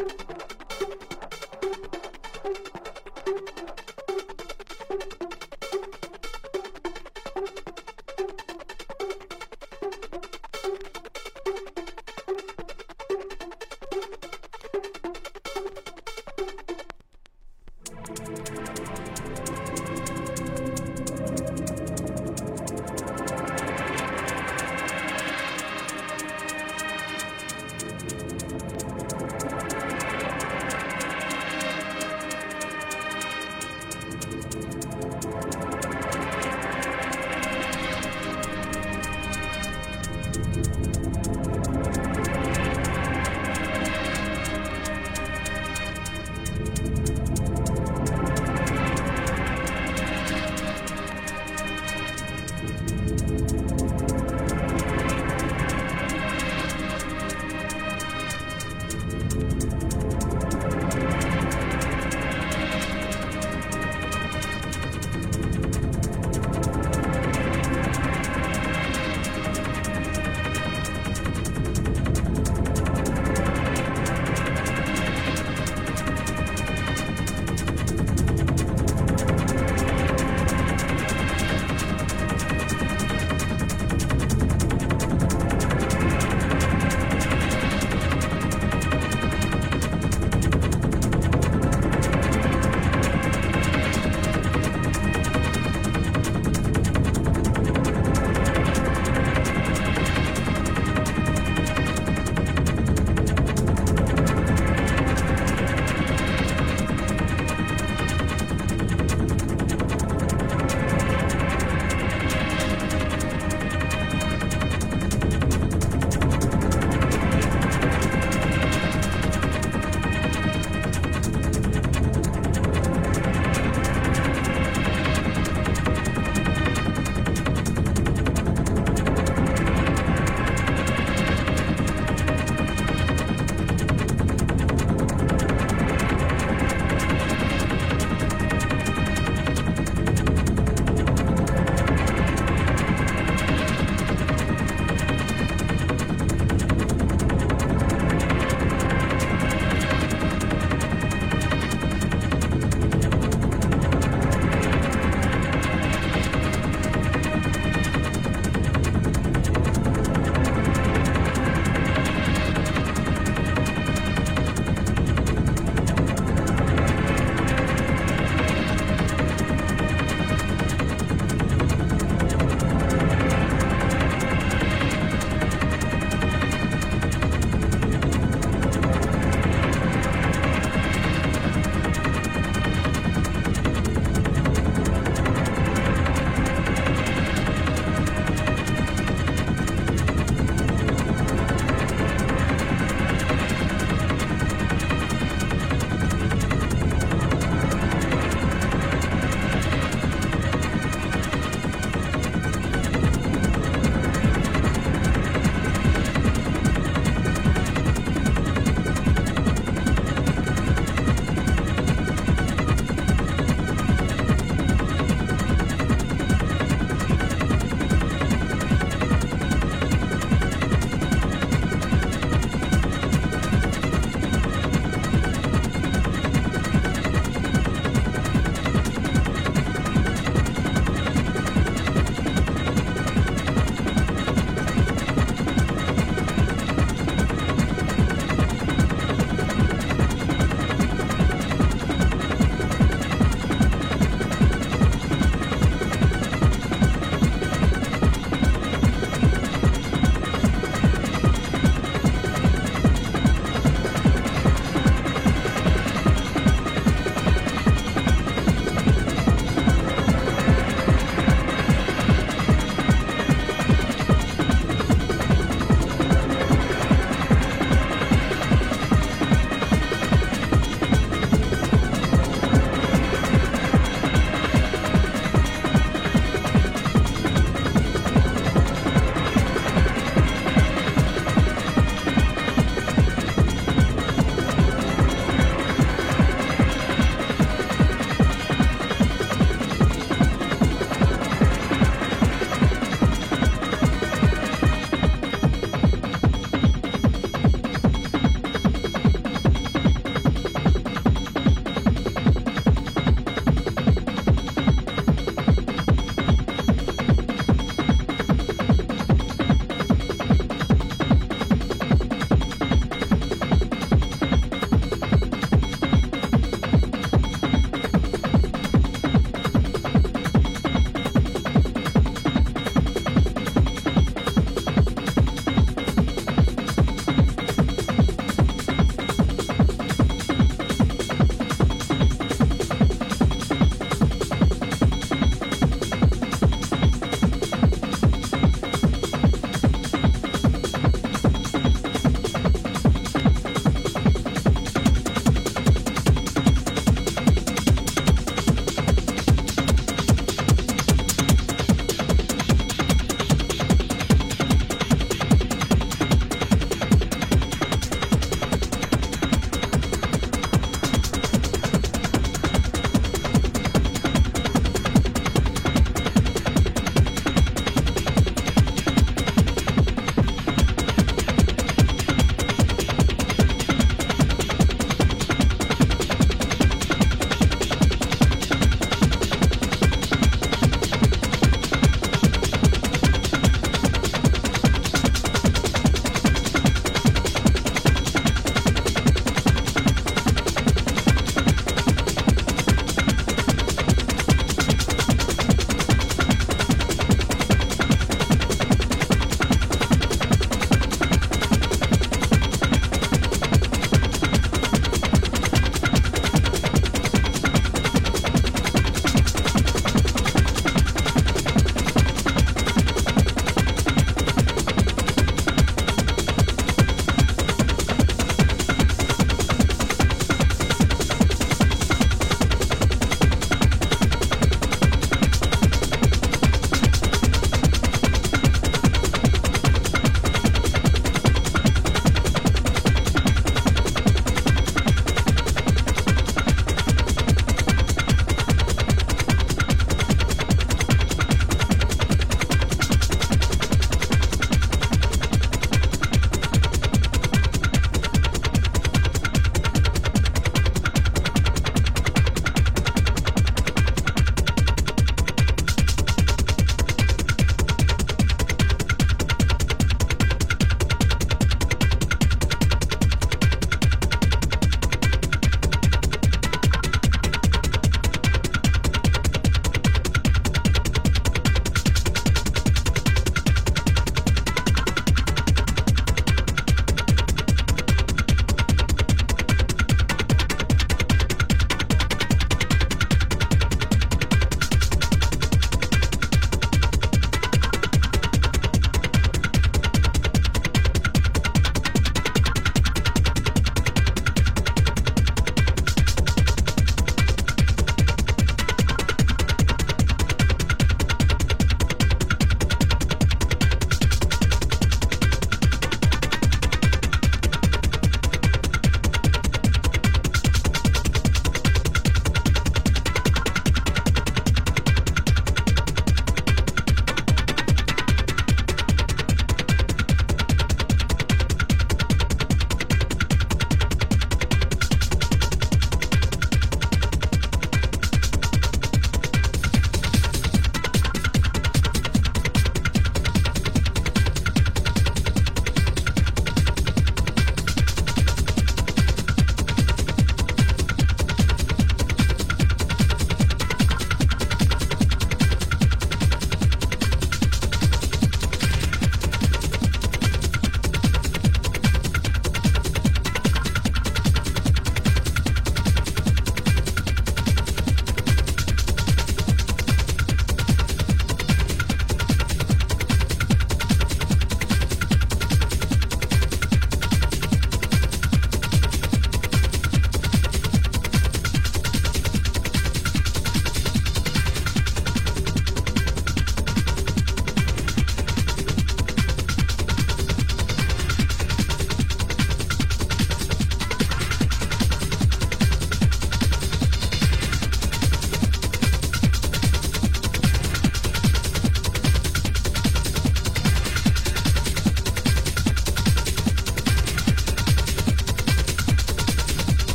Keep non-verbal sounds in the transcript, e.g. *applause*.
you *laughs*